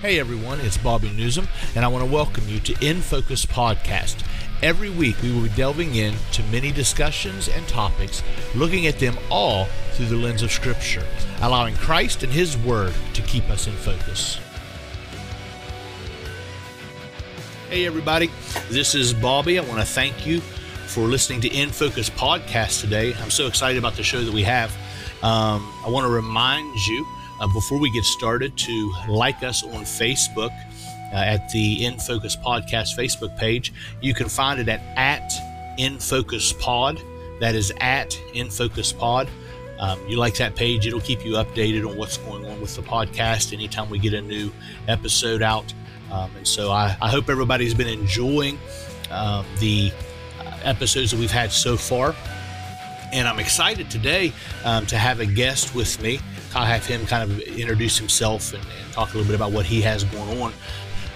Hey everyone, it's Bobby Newsom, and I want to welcome you to In Focus Podcast. Every week we will be delving into many discussions and topics, looking at them all through the lens of Scripture, allowing Christ and His Word to keep us in focus. Hey everybody, this is Bobby. I want to thank you for listening to In Focus Podcast today. I'm so excited about the show that we have. Um, I want to remind you uh, before we get started to like us on Facebook uh, at the In Focus Podcast Facebook page. You can find it at, at In Focus Pod. That is at In Focus Pod. Um, you like that page, it'll keep you updated on what's going on with the podcast anytime we get a new episode out. Um, and so I, I, hope everybody's been enjoying um, the uh, episodes that we've had so far. And I'm excited today um, to have a guest with me. I'll have him kind of introduce himself and, and, talk a little bit about what he has going on.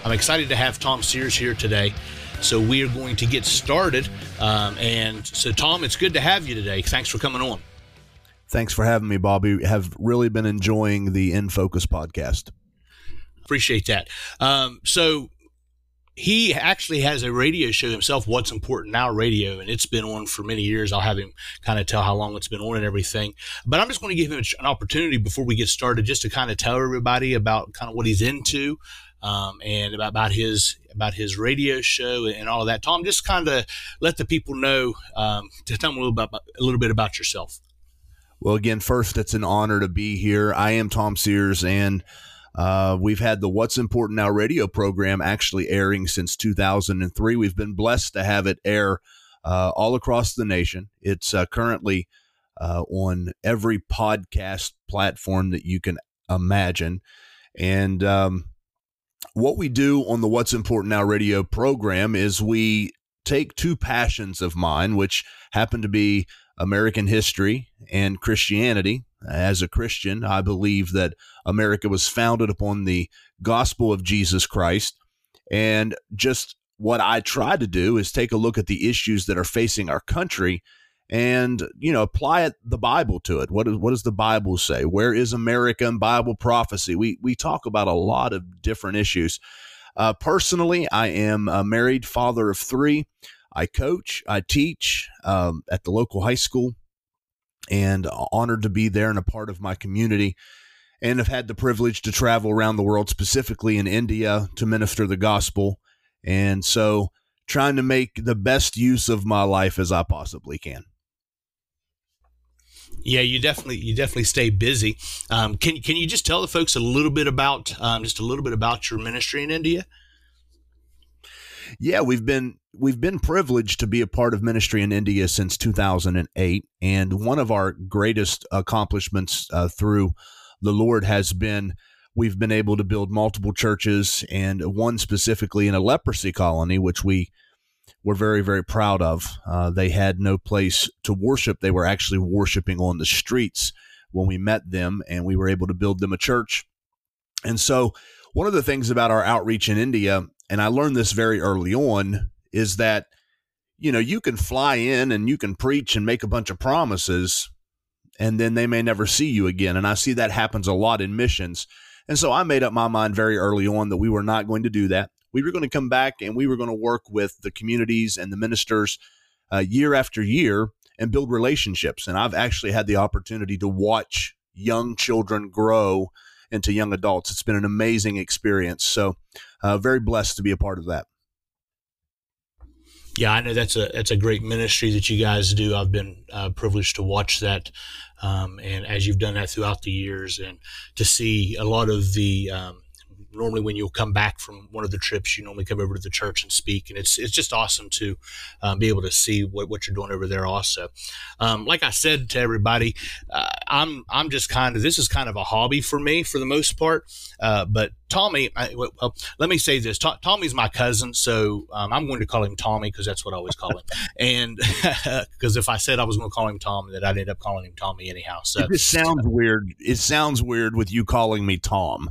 I'm excited to have Tom Sears here today. So we are going to get started. Um, and so, Tom, it's good to have you today. Thanks for coming on. Thanks for having me, Bobby. Have really been enjoying the In Focus podcast. Appreciate that. Um, so he actually has a radio show himself, What's Important Now Radio, and it's been on for many years. I'll have him kind of tell how long it's been on and everything. But I'm just going to give him an opportunity before we get started just to kind of tell everybody about kind of what he's into um, and about, about his about his radio show and all of that. Tom, just kind of let the people know um, to tell them a little, about, a little bit about yourself. Well, again, first, it's an honor to be here. I am Tom Sears, and uh, we've had the What's Important Now radio program actually airing since 2003. We've been blessed to have it air uh, all across the nation. It's uh, currently uh, on every podcast platform that you can imagine. And um, what we do on the What's Important Now radio program is we take two passions of mine, which happen to be American history and Christianity. As a Christian, I believe that America was founded upon the gospel of Jesus Christ. And just what I try to do is take a look at the issues that are facing our country and you know apply it, the bible to it. What, is, what does the bible say? Where is america in bible prophecy? We we talk about a lot of different issues. Uh, personally i am a married father of three. I coach i teach um, at the local high school and honored to be there and a part of my community and have had the privilege to travel around the world, specifically in India, to minister the gospel. And so, trying to make the best use of my life as I possibly can. Yeah, you definitely you definitely stay busy. Um, can can you just tell the folks a little bit about um, just a little bit about your ministry in India? Yeah, we've been we've been privileged to be a part of ministry in India since 2008, and one of our greatest accomplishments uh, through the Lord has been we've been able to build multiple churches and one specifically in a leprosy colony, which we were very, very proud of. Uh, they had no place to worship. They were actually worshiping on the streets when we met them, and we were able to build them a church. And so, one of the things about our outreach in India, and I learned this very early on, is that, you know, you can fly in and you can preach and make a bunch of promises, and then they may never see you again. And I see that happens a lot in missions. And so I made up my mind very early on that we were not going to do that. We were going to come back and we were going to work with the communities and the ministers uh, year after year and build relationships. And I've actually had the opportunity to watch young children grow into young adults. It's been an amazing experience. So, uh, very blessed to be a part of that. Yeah, I know that's a that's a great ministry that you guys do. I've been uh, privileged to watch that, um, and as you've done that throughout the years, and to see a lot of the um, normally when you'll come back from one of the trips, you normally come over to the church and speak, and it's it's just awesome to um, be able to see what, what you're doing over there. Also, um, like I said to everybody, uh, I'm I'm just kind of this is kind of a hobby for me for the most part. Uh, but Tommy, I, well, let me say this: Tommy's my cousin, so um, I'm going to call him Tommy because that's what I always call him. and because if I said I was going to call him Tom, that I'd end up calling him Tommy anyhow. So it sounds weird. It sounds weird with you calling me Tom.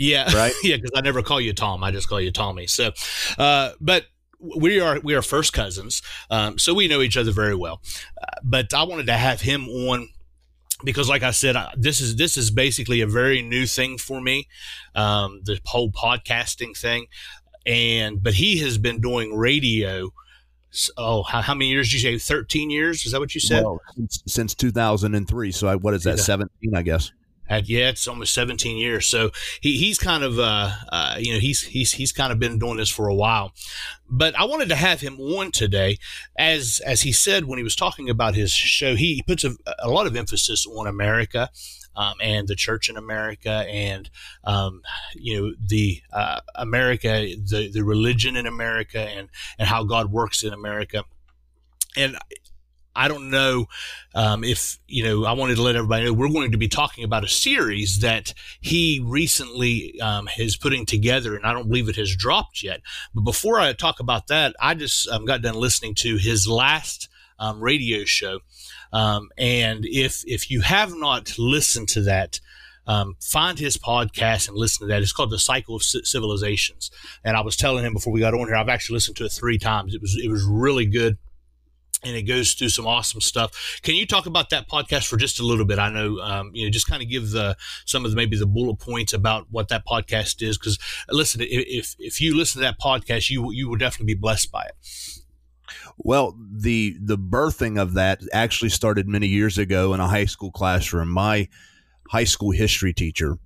Yeah, right. yeah, because I never call you Tom. I just call you Tommy. So, uh, but we are we are first cousins, um, so we know each other very well. Uh, but I wanted to have him on because like I said, this is this is basically a very new thing for me, um, the whole podcasting thing, and but he has been doing radio. Oh, how, how many years did you say? Thirteen years? Is that what you said? Well, since, since two thousand and three. So I, what is that? Seventeen, I guess. At, yeah, it's almost 17 years. So he, he's kind of, uh, uh, you know, he's, he's, he's kind of been doing this for a while, but I wanted to have him on today. As, as he said, when he was talking about his show, he, he puts a, a lot of emphasis on America. Um, and the church in America, and um, you know the uh, America, the the religion in America, and and how God works in America. And I don't know um, if, you know, I wanted to let everybody know we're going to be talking about a series that he recently um, is putting together, and I don't believe it has dropped yet. But before I talk about that, I just um, got done listening to his last um, radio show. Um, and if, if you have not listened to that, um, find his podcast and listen to that. It's called The Cycle of C- Civilizations. And I was telling him before we got on here, I've actually listened to it three times. It was, it was really good and it goes through some awesome stuff. Can you talk about that podcast for just a little bit? I know, um, you know, just kind of give the some of the maybe the bullet points about what that podcast is. Because listen, if if you listen to that podcast, you you will definitely be blessed by it. Well, the the birthing of that actually started many years ago in a high school classroom. My high school history teacher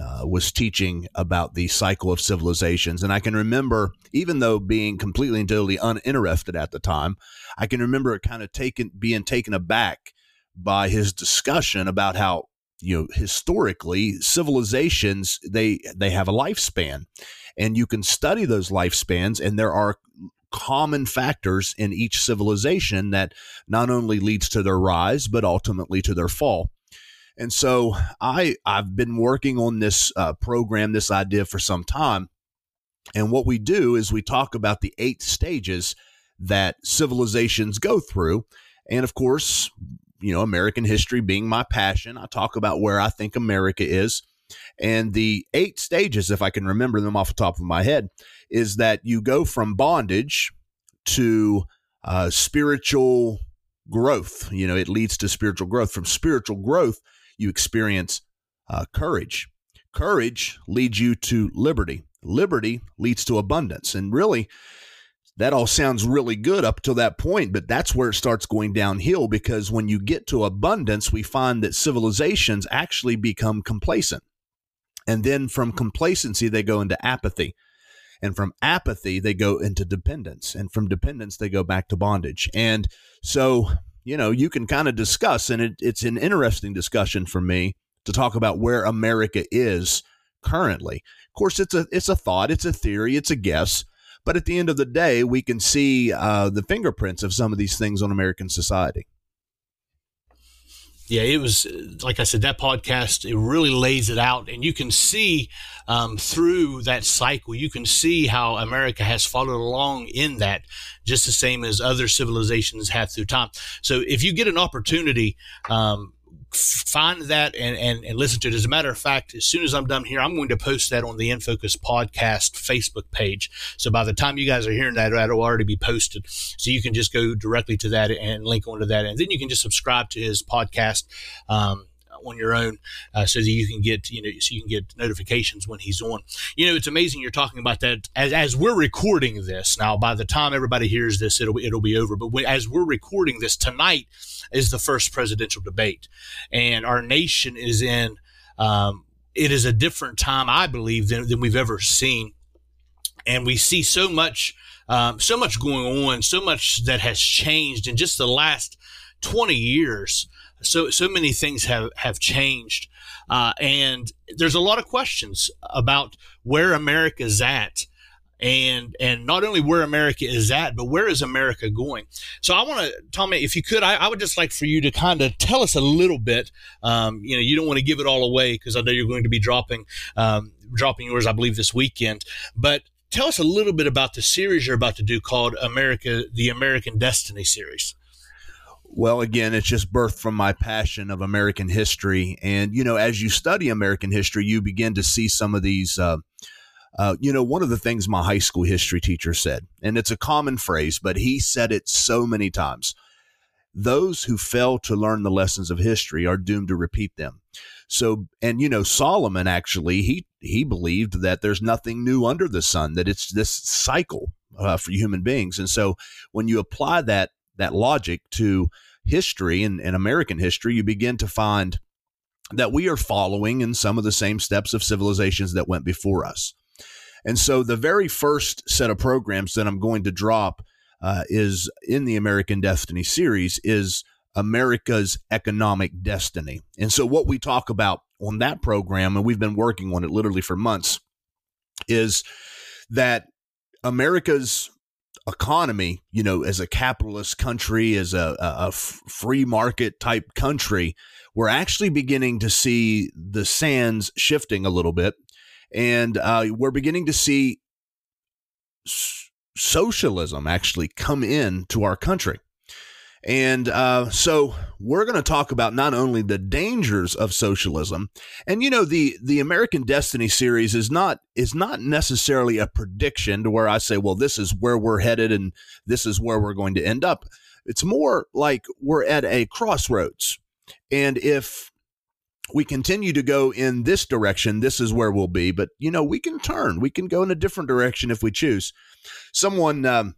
uh, was teaching about the cycle of civilizations. And I can remember, even though being completely and totally uninterested at the time, I can remember it kind of taken being taken aback by his discussion about how you know historically civilizations they they have a lifespan and you can study those lifespans and there are common factors in each civilization that not only leads to their rise but ultimately to their fall and so I I've been working on this uh, program, this idea for some time. And what we do is we talk about the eight stages that civilizations go through. And of course, you know, American history being my passion, I talk about where I think America is. And the eight stages, if I can remember them off the top of my head, is that you go from bondage to uh, spiritual growth. You know, it leads to spiritual growth. From spiritual growth, you experience uh, courage. Courage leads you to liberty. Liberty leads to abundance. And really, that all sounds really good up to that point, but that's where it starts going downhill because when you get to abundance, we find that civilizations actually become complacent. And then from complacency, they go into apathy. And from apathy, they go into dependence. And from dependence, they go back to bondage. And so you know, you can kind of discuss, and it, it's an interesting discussion for me to talk about where America is currently. Of course, it's a it's a thought, it's a theory, it's a guess, but at the end of the day, we can see uh, the fingerprints of some of these things on American society yeah, it was like I said, that podcast it really lays it out, and you can see um, through that cycle, you can see how America has followed along in that, just the same as other civilizations have through time. So, if you get an opportunity, um, find that and, and, and listen to it. As a matter of fact, as soon as I'm done here, I'm going to post that on the InFocus podcast Facebook page. So by the time you guys are hearing that, it'll already be posted. So you can just go directly to that and link onto that. And then you can just subscribe to his podcast. Um, on your own uh, so that you can get you know so you can get notifications when he's on you know it's amazing you're talking about that as, as we're recording this now by the time everybody hears this it'll it'll be over but as we're recording this tonight is the first presidential debate. And our nation is in, um, it is a different time, I believe, than, than we've ever seen. And we see so much, um, so much going on, so much that has changed in just the last 20 years. So, so many things have, have changed. Uh, and there's a lot of questions about where America's at and and not only where America is at, but where is America going? So I want to, Tommy, if you could, I, I, would just like for you to kind of tell us a little bit. Um, you know, you don't want to give it all away because I know you're going to be dropping um, dropping yours, I believe, this weekend. But tell us a little bit about the series you're about to do called America, the American Destiny series. Well, again, it's just birthed from my passion of American history, and you know, as you study American history, you begin to see some of these. Uh, uh, you know, one of the things my high school history teacher said, and it's a common phrase, but he said it so many times those who fail to learn the lessons of history are doomed to repeat them. So, and you know, Solomon actually he he believed that there's nothing new under the sun, that it's this cycle uh, for human beings. And so, when you apply that that logic to history and, and American history, you begin to find that we are following in some of the same steps of civilizations that went before us. And so, the very first set of programs that I'm going to drop uh, is in the American Destiny series is America's economic destiny. And so, what we talk about on that program, and we've been working on it literally for months, is that America's economy, you know, as a capitalist country, as a, a, free market type country, we're actually beginning to see the sands shifting a little bit. And uh, we're beginning to see socialism actually come in to our country. And uh, so we're going to talk about not only the dangers of socialism, and you know the the American Destiny series is not is not necessarily a prediction to where I say, well, this is where we're headed and this is where we're going to end up. It's more like we're at a crossroads, and if we continue to go in this direction, this is where we'll be. But you know, we can turn, we can go in a different direction if we choose. Someone. Um,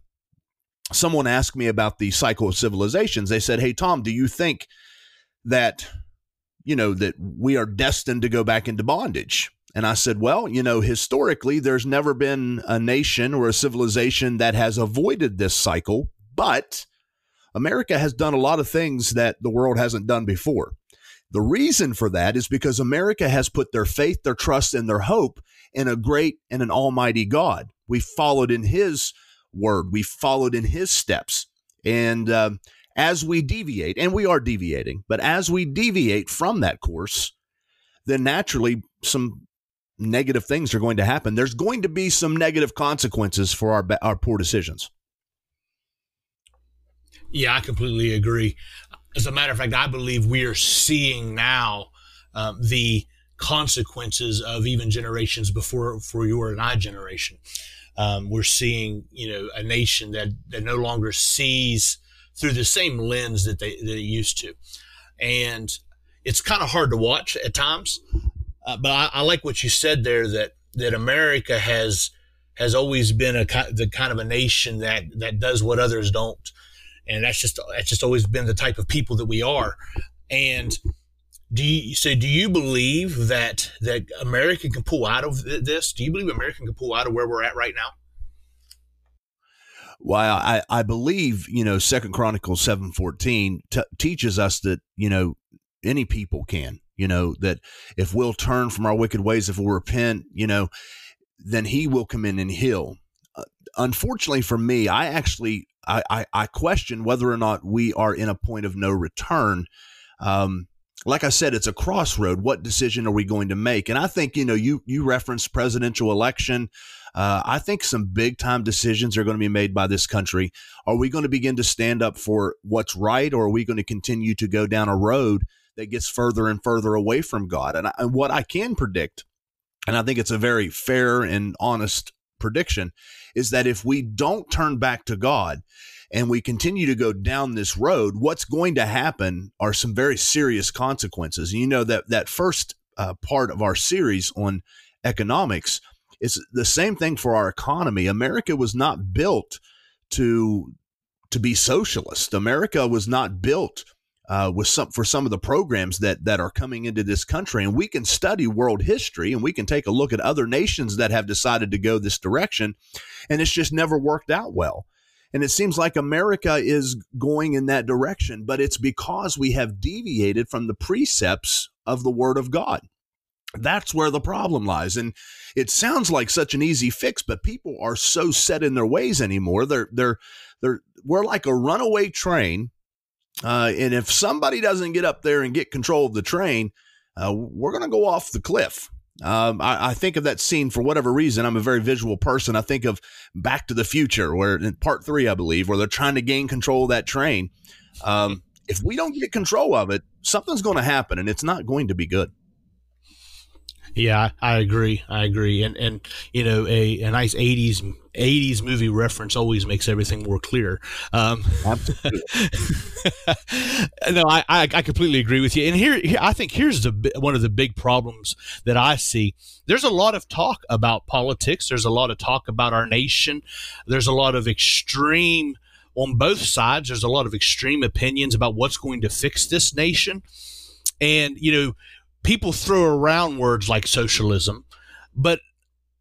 someone asked me about the cycle of civilizations. They said, Hey, Tom, do you think that, you know, that we are destined to go back into bondage? And I said, Well, you know, historically, there's never been a nation or a civilization that has avoided this cycle, but America has done a lot of things that the world hasn't done before. The reason for that is because America has put their faith, their trust, and their hope in a great and an almighty God. We followed in his word. We followed in his steps. And uh, as we deviate, and we are deviating, but as we deviate from that course, then naturally some negative things are going to happen. There's going to be some negative consequences for our our poor decisions. Yeah, I completely agree. As a matter of fact, I believe we are seeing now um, the consequences of even generations before for your and I generation um, we're seeing you know a nation that that no longer sees through the same lens that they that used to, and it's kind of hard to watch at times. Uh, but I, I, like what you said there that that America has has always been a the kind of a nation that that does what others don't, and that's just that's just always been the type of people that we are, and do you so do you believe that that America can pull out of this? Do you believe America can pull out of where we're at right now? Well, I, I believe you know Second Chronicles seven fourteen t- teaches us that you know any people can you know that if we'll turn from our wicked ways, if we'll repent, you know, then He will come in and heal. Uh, unfortunately for me, I actually I, I, I question whether or not we are in a point of no return. Um, like I said, it's a crossroad. What decision are we going to make? And I think you know you you referenced presidential election. Uh, I think some big time decisions are going to be made by this country. Are we going to begin to stand up for what's right, or are we going to continue to go down a road that gets further and further away from God? And, I, and what I can predict, and I think it's a very fair and honest prediction, is that if we don't turn back to God, and we continue to go down this road, what's going to happen are some very serious consequences. You know that that first uh, part of our series on economics is the same thing for our economy. America was not built to to be socialist. America was not built uh, with some for some of the programs that that are coming into this country. And we can study world history and we can take a look at other nations that have decided to go this direction, and it's just never worked out well. And it seems like America is going in that direction, but it's because we have deviated from the precepts of the Word of God. That's where the problem lies. And it sounds like such an easy fix, but people are so set in their ways anymore. They're they're they're we're like a runaway train. Uh, and if somebody doesn't get up there and get control of the train, uh, we're going to go off the cliff. Um, I, I, think of that scene for whatever reason. I'm a very visual person. I think of Back to the Future, where in part three, I believe, where they're trying to gain control of that train. Um, if we don't get control of it, something's going to happen, and it's not going to be good. Yeah, I agree. I agree. And and you know, a, a nice eighties 80s movie reference always makes everything more clear. Um, no, I, I, I completely agree with you. And here, here I think here's the one of the big problems that I see. There's a lot of talk about politics. There's a lot of talk about our nation. There's a lot of extreme on both sides. There's a lot of extreme opinions about what's going to fix this nation. And you know, people throw around words like socialism, but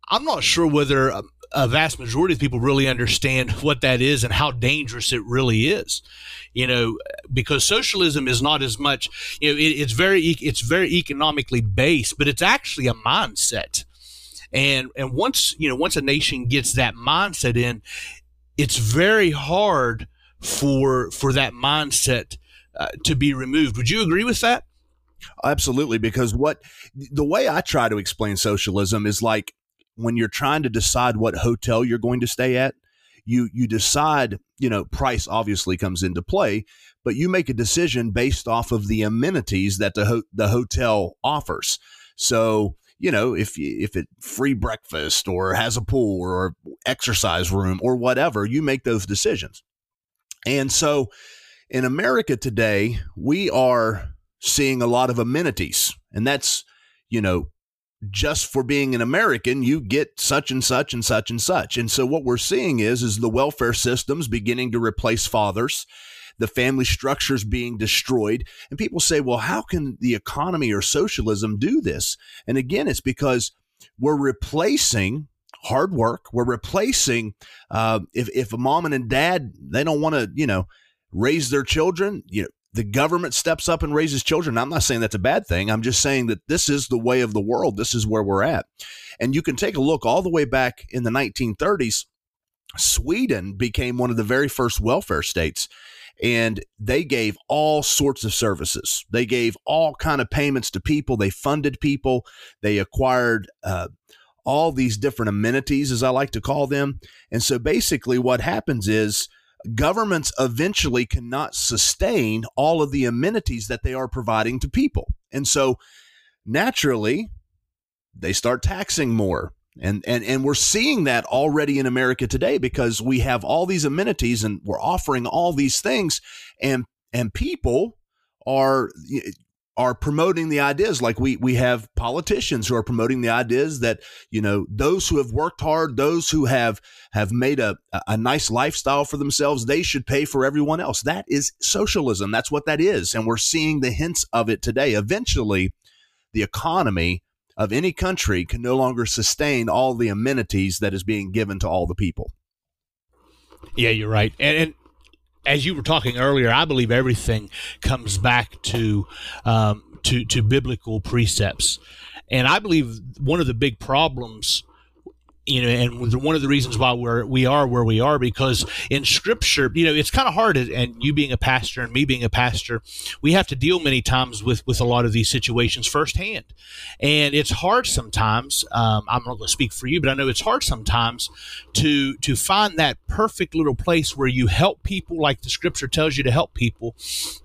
I'm not sure whether a, a, vast majority of people really understand what that is and how dangerous it really is. You know, because socialism is not as much. You know, it, it's very it's very economically based, but it's actually a mindset. And and once you know once a nation gets that mindset in, it's very hard for for that mindset uh, to be removed. Would you agree with that? Absolutely, because what the way I try to explain socialism is like when you're trying to decide what hotel you're going to stay at, you you decide, you know, price obviously comes into play, but you make a decision based off of the amenities that the ho- the hotel offers. So, you know, if if it free breakfast or has a pool or exercise room or whatever, you make those decisions. And so in America today, we are seeing a lot of amenities. And that's, you know, just for being an American, you get such and such and such and such. And so what we're seeing is is the welfare systems beginning to replace fathers, the family structures being destroyed. And people say, well, how can the economy or socialism do this? And again, it's because we're replacing hard work. We're replacing uh, if if a mom and a dad they don't want to, you know, raise their children, you know, the government steps up and raises children. I'm not saying that's a bad thing. I'm just saying that this is the way of the world. This is where we're at. And you can take a look all the way back in the 1930s. Sweden became one of the very first welfare states and they gave all sorts of services. They gave all kind of payments to people. They funded people. They acquired uh, all these different amenities, as I like to call them. And so basically, what happens is governments eventually cannot sustain all of the amenities that they are providing to people. And so naturally, they start taxing more. And, and and we're seeing that already in America today because we have all these amenities and we're offering all these things and and people are are promoting the ideas. Like we we have politicians who are promoting the ideas that you know those who have worked hard those who have have made a a nice lifestyle for themselves they should pay for everyone else. That is socialism. That's what that is. And we're seeing the hints of it today. Eventually the economy of any country can no longer sustain all the amenities that is being given to all the people. Yeah you're right. And, and as you were talking earlier, I believe everything comes back to um, to to biblical precepts, and I believe one of the big problems you know, and one of the reasons why we're we are where we are because in Scripture, you know, it's kind of hard. And you being a pastor and me being a pastor, we have to deal many times with with a lot of these situations firsthand, and it's hard sometimes. Um, I'm not going to speak for you, but I know it's hard sometimes to to find that perfect little place where you help people like the Scripture tells you to help people,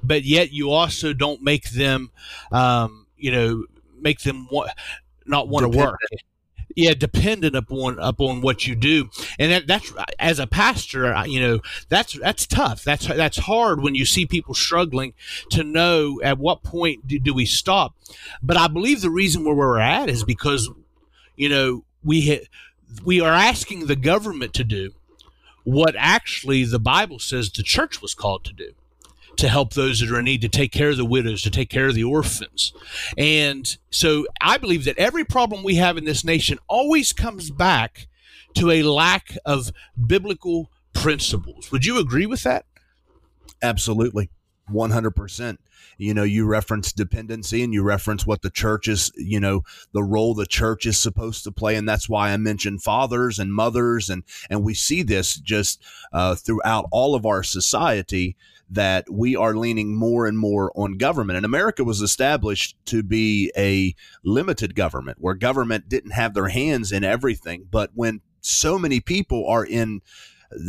but yet you also don't make them, um, you know, make them want not want to work yeah dependent upon upon what you do. And that, that's as a pastor you know that's that's tough. That's that's hard when you see people struggling to know at what point do, do we stop. But i believe the reason where we're at is because you know we ha- we are asking the government to do what actually the bible says the church was called to do to help those that are in need, to take care of the widows, to take care of the orphans. And so I believe that every problem we have in this nation always comes back to a lack of biblical principles. Would you agree with that? Absolutely. 100% you know you reference dependency and you reference what the church is you know the role the church is supposed to play and that's why i mentioned fathers and mothers and and we see this just uh, throughout all of our society that we are leaning more and more on government. And America was established to be a limited government where government didn't have their hands in everything. But when so many people are in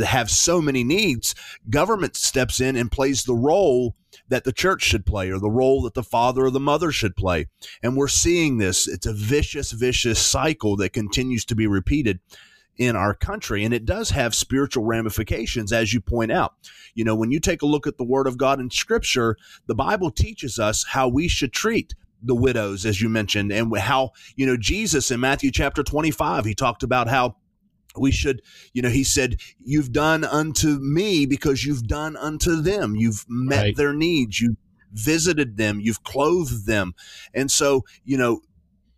have so many needs, government steps in and plays the role that the church should play or the role that the father or the mother should play. And we're seeing this. It's a vicious, vicious cycle that continues to be repeated in our country. And it does have spiritual ramifications, as you point out. You know, when you take a look at the Word of God in Scripture, the Bible teaches us how we should treat the widows, as you mentioned, and how, you know, Jesus in Matthew chapter 25, he talked about how we should, you know, he said, You've done unto me because you've done unto them. You've met right. their needs. You've visited them. You've clothed them. And so, you know,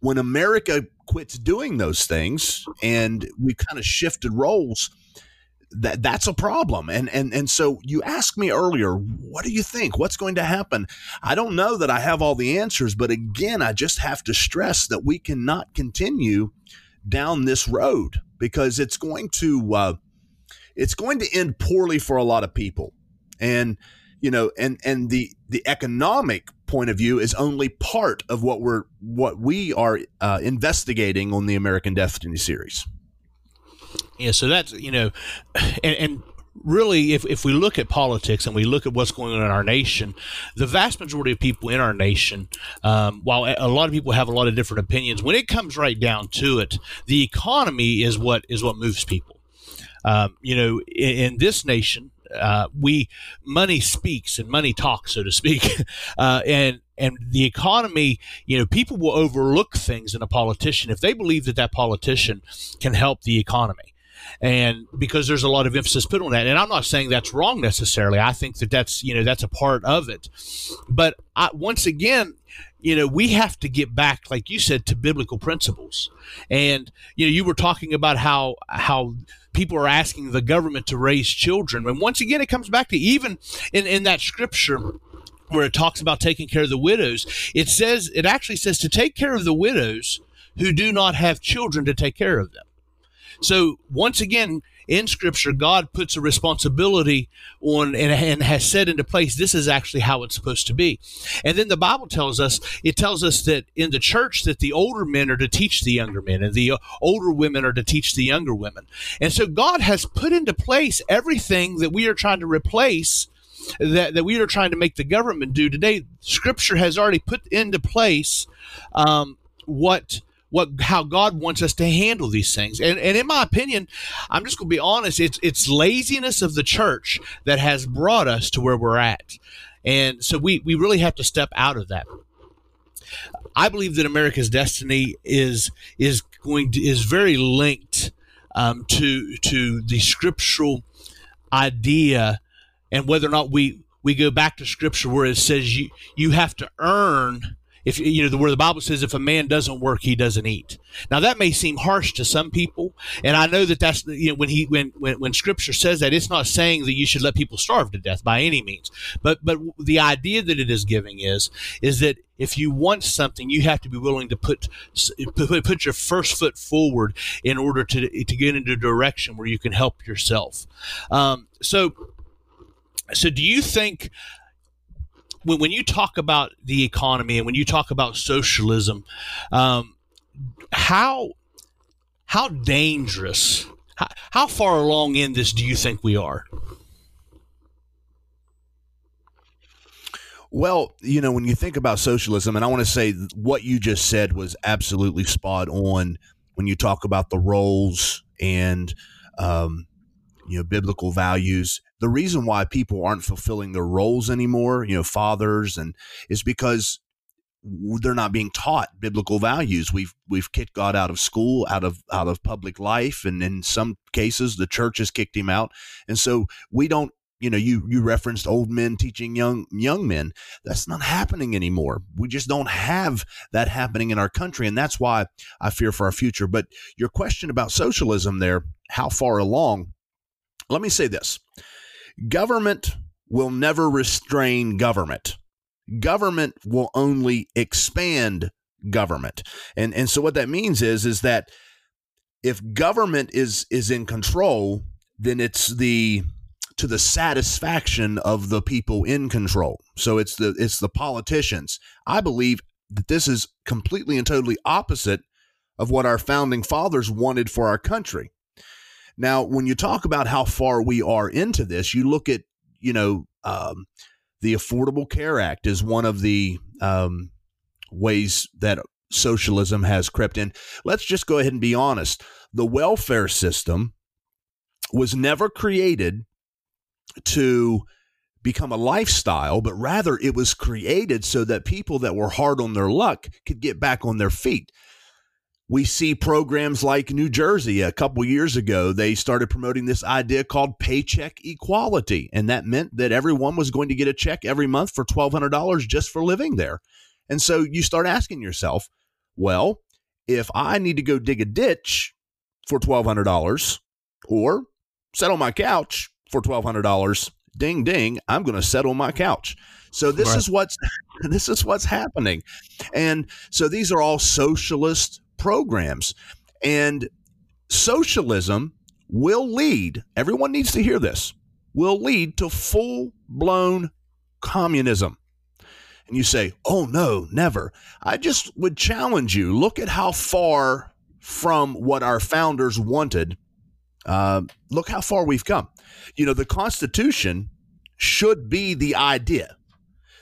when America quits doing those things and we kind of shifted roles, that that's a problem. And and and so you asked me earlier, what do you think? What's going to happen? I don't know that I have all the answers, but again, I just have to stress that we cannot continue down this road because it's going to uh, it's going to end poorly for a lot of people, and you know, and and the the economic point of view is only part of what we're what we are uh, investigating on the American Destiny series. Yeah, so that's you know, and, and really, if, if we look at politics and we look at what's going on in our nation, the vast majority of people in our nation, um, while a lot of people have a lot of different opinions, when it comes right down to it, the economy is what is what moves people. Um, you know, in, in this nation, uh, we money speaks and money talks, so to speak, uh, and and the economy. You know, people will overlook things in a politician if they believe that that politician can help the economy. And because there's a lot of emphasis put on that and i'm not saying that's wrong necessarily. I think that that's you know that's a part of it. But I, once again you know we have to get back like you said to biblical principles. And you know you were talking about how how people are asking the government to raise children. And once again it comes back to even in in that scripture where it talks about taking care of the widows it says it actually says to take care of the widows who do not have children to take care of them. So once again, in Scripture, God puts a responsibility on and, and, has set into place. This is actually how it's supposed to be. And then the Bible tells us it tells us that in the church that the older men are to teach the younger men, and the older women are to teach the younger women. And so God has put into place everything that we are trying to replace. That, that we are trying to make the government do today, Scripture has already put into place um, what what how God wants us to handle these things. And and in my opinion, I'm just going to be honest, it's it's laziness of the church that has brought us to where we're at. And so we we really have to step out of that. I believe that America's destiny is is going to is very linked um, to to the scriptural idea and whether or not we we go back to scripture where it says you you have to earn if you know the where the Bible says if a man doesn't work, he doesn't eat. Now that may seem harsh to some people, and I know that that's you know when he when when when Scripture says that it's not saying that you should let people starve to death by any means, but but the idea that it is giving is is that if you want something, you have to be willing to put put, your first foot forward in order to to get into a direction where you can help yourself. Um, so so do you think when, when you talk about the economy and when you talk about socialism, um, how how dangerous, how, how far along in this do you think we are? Well, you know, when you think about socialism, and I want to say what you just said was absolutely spot on when you talk about the roles and, um, you know, biblical values the reason why people aren't fulfilling their roles anymore, you know, fathers, and is because they're not being taught biblical values. We've we've kicked God out of school, out of out of public life, and in some cases the church has kicked him out. And so we don't you know you you referenced old men teaching young young men. That's not happening anymore. We just don't have that happening in our country and that's why i fear for our future. But your question about socialism there how far along? Let me say this Government will never restrain government. Government will only expand government. And and so what that means is is that if government is is in control, then it's the to the satisfaction of the people in control. So it's the it's the politicians. I believe that this is completely and totally opposite of what our founding fathers wanted for our country. Now, when you talk about how far we are into this, you look at, you know, um, The Affordable Care Act is one of the um, ways that socialism has crept in. Let's just go ahead and be honest. The welfare system was never created to become a lifestyle, but rather it was created so that people that were hard on their luck could get back on their feet. We see programs like New Jersey a couple years ago, they started promoting this idea called paycheck equality. And that meant that everyone was going to get a check every month for $1,200 just for living there. And so you start asking yourself, well, if I need to go dig a ditch for $1,200 or sit on my couch for $1,200, ding ding, I'm going to settle my couch. So this right. is what's this is what's happening. And so these are all socialist programs. And socialism will lead, everyone needs to hear this, will lead to full blown communism. And you say, oh no, never. I just would challenge you look at how far from what our founders wanted. Uh, look how far we've come. You know, the Constitution should be the idea,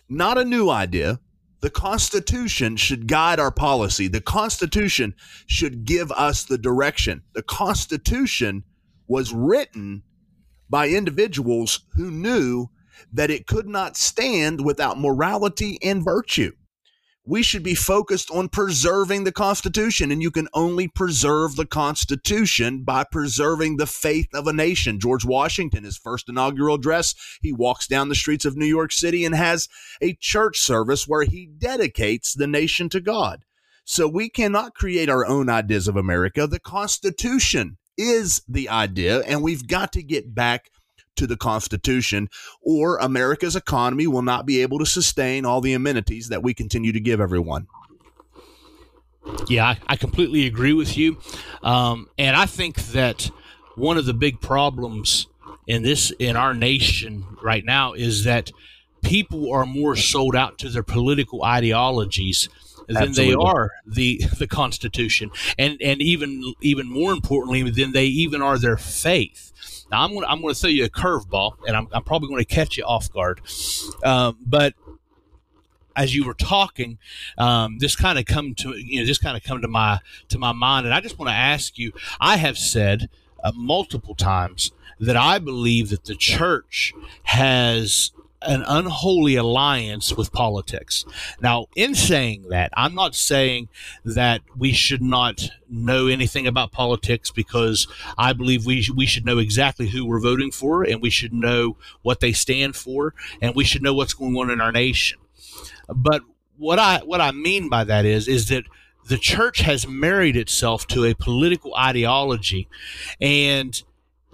not a new idea. The Constitution should guide our policy. The Constitution should give us the direction. The Constitution was written by individuals who knew that it could not stand without morality and virtue we should be focused on preserving the Constitution, and you can only preserve the Constitution by preserving the faith of a nation. George Washington, his first inaugural address, he walks down the streets of New York City and has a church service where he dedicates the nation to God. So we cannot create our own ideas of America. The Constitution is the idea, and we've got to get back to the Constitution, or America's economy will not be able to sustain all the amenities that we continue to give everyone. Yeah, I, I completely agree with you. Um, and I think that one of the big problems in this in our nation right now is that people are more sold out to their political ideologies than Absolutely. they are the the Constitution, and and even even more importantly than they even are their faith. Now I'm gonna I'm gonna throw you a curveball, and I'm, I'm probably going to catch you off guard. Um, but as you were talking, um, this kind of come to you know this kind of come to my to my mind, and I just want to ask you. I have said uh, multiple times that I believe that the church has an unholy alliance with politics. Now, in saying that, I'm not saying that we should not know anything about politics because I believe we we should know exactly who we're voting for and we should know what they stand for and we should know what's going on in our nation. But what I what I mean by that is is that the church has married itself to a political ideology and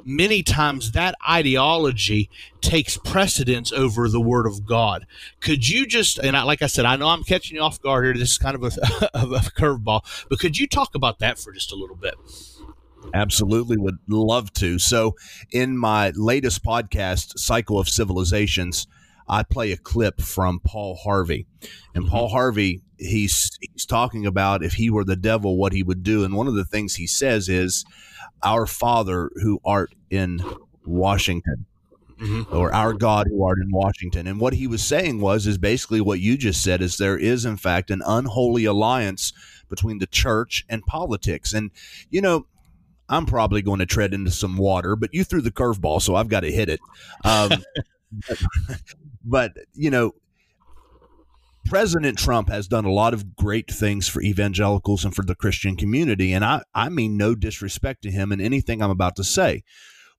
many times that ideology takes precedence over the word of God. Could you just, and I, like I said, I know I'm catching you off guard here. This is kind of a, of a curveball, but could you talk about that for just a little bit? Absolutely, would love to. So, in my latest podcast, Cycle of Civilizations, I play a clip from Paul Harvey, and mm-hmm. Paul Harvey he's he's talking about if he were the devil, what he would do, and one of the things he says is our Father who art in Washington. Mm-hmm. Or our God who art in Washington. And what he was saying was, is basically what you just said is there is, in fact, an unholy alliance between the church and politics. And, you know, I'm probably going to tread into some water, but you threw the curveball, so I've got to hit it. Um, but, but, you know, President Trump has done a lot of great things for evangelicals and for the Christian community. And I, I mean no disrespect to him in anything I'm about to say.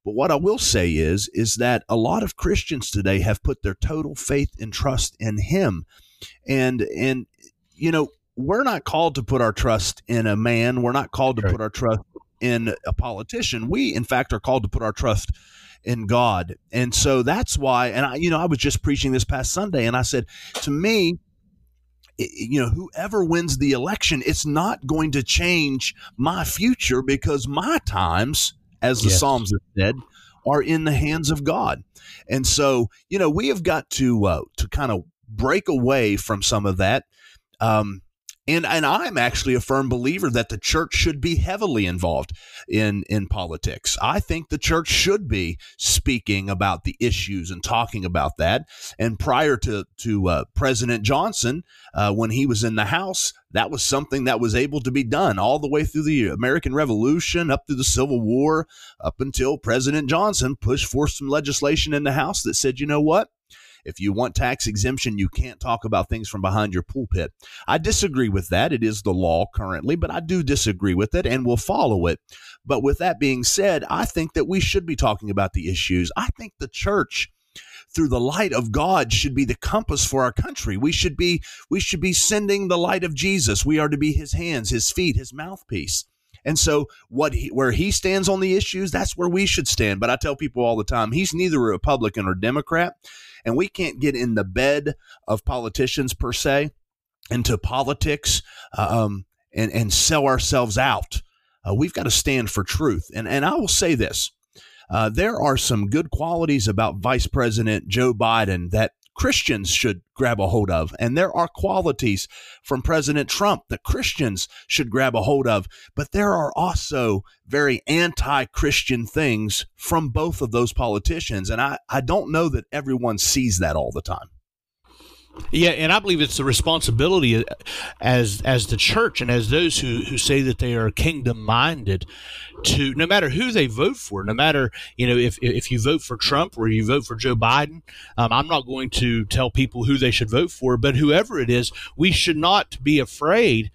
But what I will say is, is that a lot of Christians today have put their total faith and trust in him. And, and, you know, we're not called to put our trust in a man. We're not called to put our trust in a politician. We, in fact, are called to put our trust in God. And so that's why, and I, you know, I was just preaching this past Sunday and I said, to me, you know, whoever wins the election, it's not going to change my future because my times, as the yes. Psalms have said, are in the hands of God. And so, you know, we have got to uh, to kind of break away from some of that. Um, and and I'm actually a firm believer that the church should be heavily involved in in politics. I think the church should be speaking about the issues and talking about that. And prior to to uh, President Johnson, uh, when he was in the House, that was something that was able to be done all the way through the American Revolution, up through the Civil War, up until President Johnson pushed forth some legislation in the House that said, you know what? If you want tax exemption, you can't talk about things from behind your pulpit. I disagree with that. It is the law currently, but I do disagree with it and will follow it. But with that being said, I think that we should be talking about the issues. I think the church through the light of God should be the compass for our country. We should be we should be sending the light of Jesus. We are to be his hands, his feet, his mouthpiece. And so what he, where he stands on the issues, that's where we should stand. But I tell people all the time, he's neither a Republican or Democrat and we can't get in the bed of politicians per se into politics um, and and sell ourselves out. Uh, we've got to stand for truth. And and I will say this: uh, there are some good qualities about Vice President Joe Biden that Christians should grab a hold of. And there are qualities from President Trump that Christians should grab a hold of. But there are also very anti Christian things from both of those politicians. And I, I don't know that everyone sees that all the time. Yeah, and I believe it's the responsibility as as the church and as those who, who say that they are kingdom minded to no matter who they vote for, no matter you know if if you vote for Trump or you vote for Joe Biden, um, I'm not going to tell people who they should vote for, but whoever it is, we should not be afraid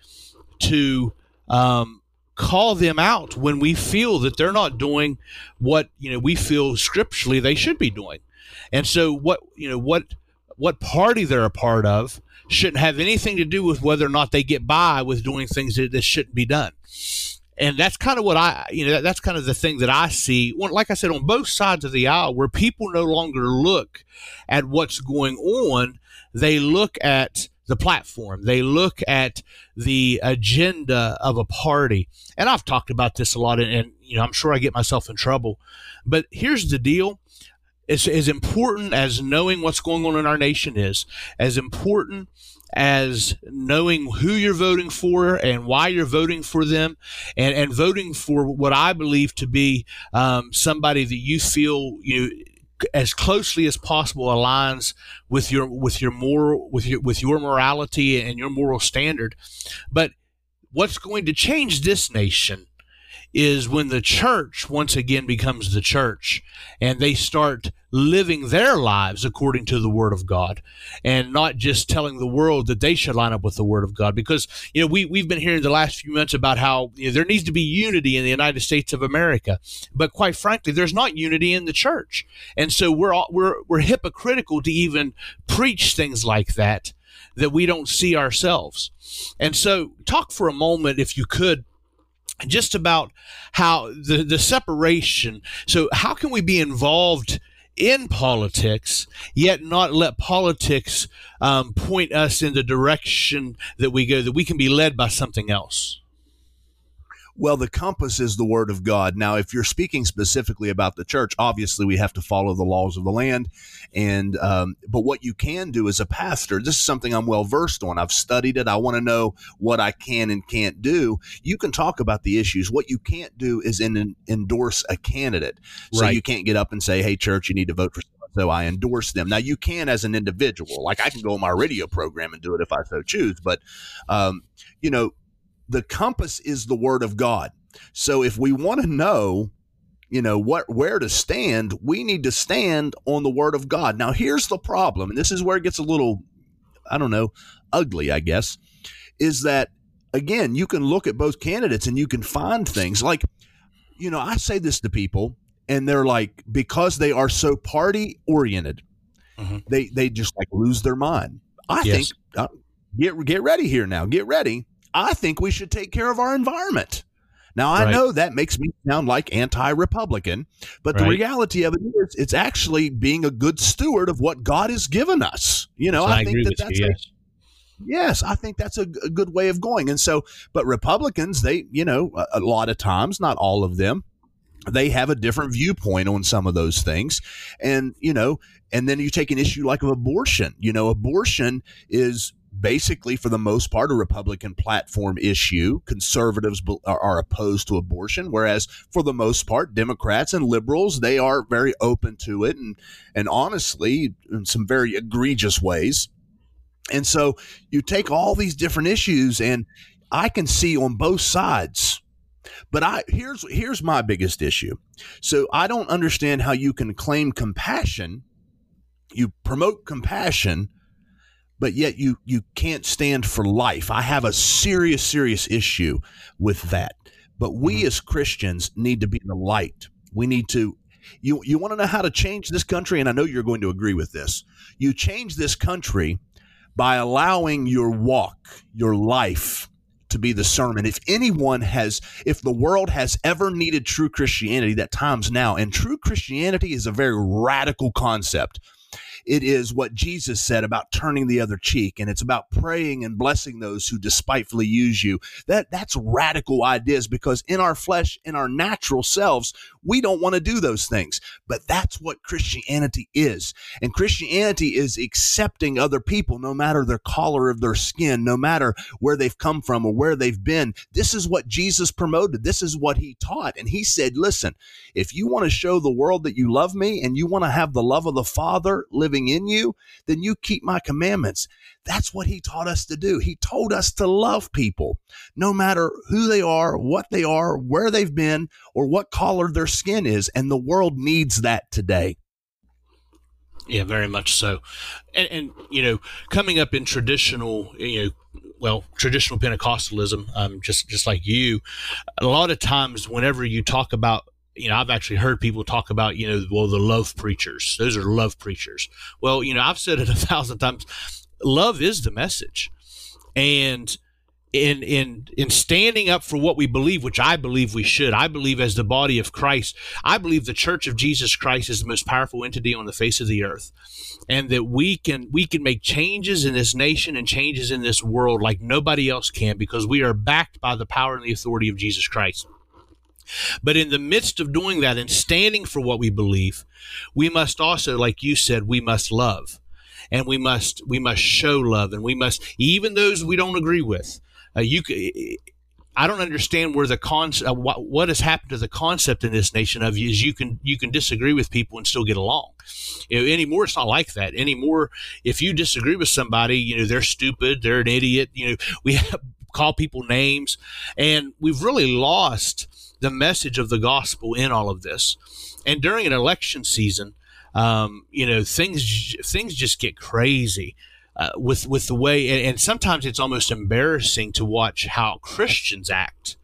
to um, call them out when we feel that they're not doing what you know we feel scripturally they should be doing, and so what you know what what party they're a part of shouldn't have anything to do with whether or not they get by with doing things that, that shouldn't be done. And that's kind of what I, you know, that's kind of the thing that I see. Like I said, on both sides of the aisle, where people no longer look at what's going on, they look at the platform. They look at the agenda of a party. And I've talked about this a lot, and, and, you know, I'm sure I get myself in trouble. But here's the deal as, as important as knowing what's going on in our nation is, as important as knowing who you're voting for and why you're voting for them, and, and voting for what I believe to be um, somebody that you feel you as closely as possible aligns with your with your moral with your with your morality and your moral standard. But what's going to change this nation is when the church once again becomes the church and they start living their lives according to the word of God and not just telling the world that they should line up with the word of God. Because, you know, we, we've been hearing the last few months about how you know, there needs to be unity in the United States of America. But quite frankly, there's not unity in the church. And so we're, all, we're, we're hypocritical to even preach things like that, that we don't see ourselves. And so talk for a moment, if you could, just about how the, the separation. So, how can we be involved in politics, yet not let politics um, point us in the direction that we go, that we can be led by something else? Well, the compass is the word of God. Now, if you're speaking specifically about the church, obviously we have to follow the laws of the land. And, um, but what you can do as a pastor, this is something I'm well versed on. I've studied it. I want to know what I can and can't do. You can talk about the issues. What you can't do is in, endorse a candidate. So right. you can't get up and say, hey, church, you need to vote for so I endorse them. Now you can as an individual, like I can go on my radio program and do it if I so choose. But um, you know, the compass is the word of God. So if we want to know, you know, what where to stand, we need to stand on the word of God. Now here's the problem, and this is where it gets a little I don't know, ugly, I guess, is that again, you can look at both candidates and you can find things like you know, I say this to people and they're like because they are so party oriented, mm-hmm. they they just like lose their mind. I yes. think uh, get get ready here now. Get ready I think we should take care of our environment. Now, I right. know that makes me sound like anti Republican, but right. the reality of it is it's actually being a good steward of what God has given us. You know, so I, I, think that that's. You, yes. A, yes, I think that's a, a, good way of going. And so, but Republicans, they, you know, a, a lot of times, not all of them, they have a different viewpoint on some of those things. And, you know, and then you take an issue like of abortion. You know, abortion is basically, for the most part, a Republican platform issue. Conservatives are, opposed to abortion, whereas for the most part, Democrats and liberals they are very open to it, and and honestly, in some very egregious ways. And so you take all these different issues, and I can see on both sides. But I here's here's my biggest issue. So I don't understand how you can claim compassion, you promote compassion, but yet you you can't stand for life. I have a serious serious issue with that. But we mm-hmm. as Christians need to be the light. We need to you you want to know how to change this country and I know you're going to agree with this. You change this country by allowing your walk, your life to be the sermon. If anyone has, if the world has ever needed true Christianity, that time's now. And true Christianity is a very radical concept. It is what Jesus said about turning the other cheek, and it's about praying and blessing those who despitefully use you. That that's radical ideas because in our flesh, in our natural selves, we don't want to do those things. But that's what Christianity is. And Christianity is accepting other people, no matter their color of their skin, no matter where they've come from or where they've been. This is what Jesus promoted. This is what he taught. And he said, listen, if you want to show the world that you love me and you want to have the love of the Father living in you, then you keep my commandments. That's what he taught us to do. He told us to love people, no matter who they are, what they are, where they've been, or what color their skin is. And the world needs that today. Yeah, very much so. And, and, you know, coming up in traditional, you know, well, traditional Pentecostalism, um, just just like you, a lot of times whenever you talk about you know, I've actually heard people talk about, you know, well, the love preachers. Those are love preachers. Well, you know, I've said it a thousand times. Love is the message. And in in in standing up for what we believe, which I believe we should, I believe as the body of Christ, I believe the Church of Jesus Christ is the most powerful entity on the face of the earth, and that we can we can make changes in this nation and changes in this world like nobody else can because we are backed by the power and the authority of Jesus Christ. But in the midst of doing that and standing for what we believe, we must also, like you said, we must love. And we must we must show love, and we must even those we don't agree with. Uh, you, I don't understand where the concept, uh, what, what has happened to the concept in this nation of is you can you can disagree with people and still get along. You know, anymore, it's not like that anymore. If you disagree with somebody, you know they're stupid, they're an idiot. You know, we have, call people names, and we've really lost the message of the gospel in all of this. And during an election season, um, you know, things things just get crazy. Uh, with with the way, and, and sometimes it's almost embarrassing to watch how Christians act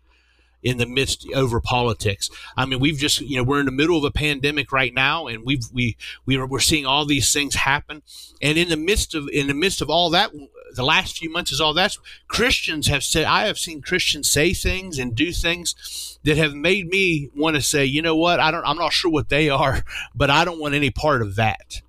in the midst over politics. I mean, we've just you know we're in the middle of a pandemic right now, and we've we we are, we're seeing all these things happen, and in the midst of in the midst of all that, the last few months is all that's Christians have said. I have seen Christians say things and do things that have made me want to say, you know what? I don't. I'm not sure what they are, but I don't want any part of that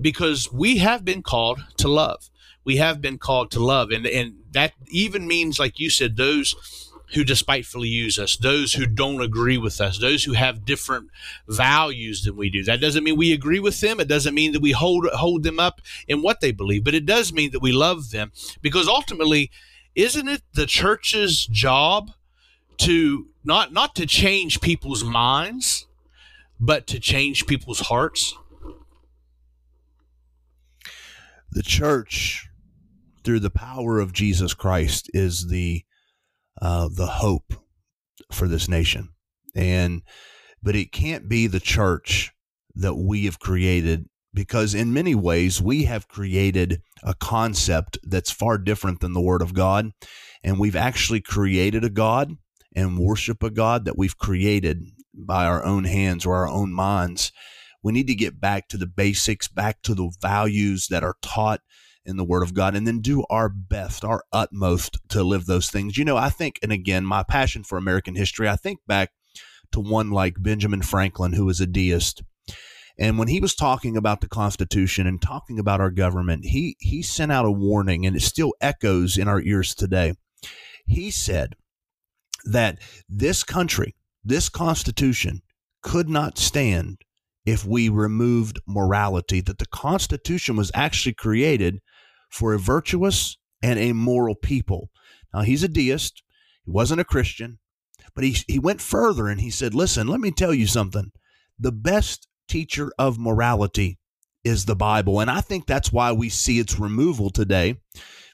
because we have been called to love. We have been called to love, and and that even means, like you said, those who despitefully use us, those who don't agree with us, those who have different values than we do. That doesn't mean we agree with them. It doesn't mean that we hold hold them up in what they believe, but it does mean that we love them because ultimately, isn't it the church's job to not not to change people's minds, but to change people's hearts? The church through the power of Jesus Christ is the uh, the hope for this nation. And but it can't be the church that we have created because in many ways we have created a concept that's far different than the word of God and we've actually created a god and worship a god that we've created by our own hands or our own minds we need to get back to the basics back to the values that are taught in the Word of God and then do our best, our utmost to live those things. You know, I think, and again, my passion for American history, I think back to one like Benjamin Franklin, who was a deist. And when he was talking about the Constitution and talking about our government, he, he sent out a warning, and it still echoes in our ears today. He said that this country, this Constitution, could not stand if we removed morality, that the Constitution was actually created for a virtuous and a moral people. Now, he's a deist, he wasn't a Christian, but he, he went further and he said, Listen, let me tell you something. The best teacher of morality is the Bible. And I think that's why we see its removal today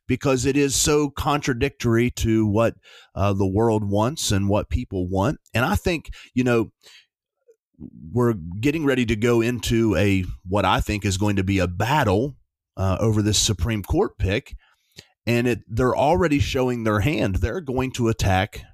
because it is so contradictory to what uh, the world wants and what people want. And I think, you know, we're getting ready to go into a what I think is going to be a battle uh, over this Supreme Court pick, and it they're already showing their hand. They're going to attack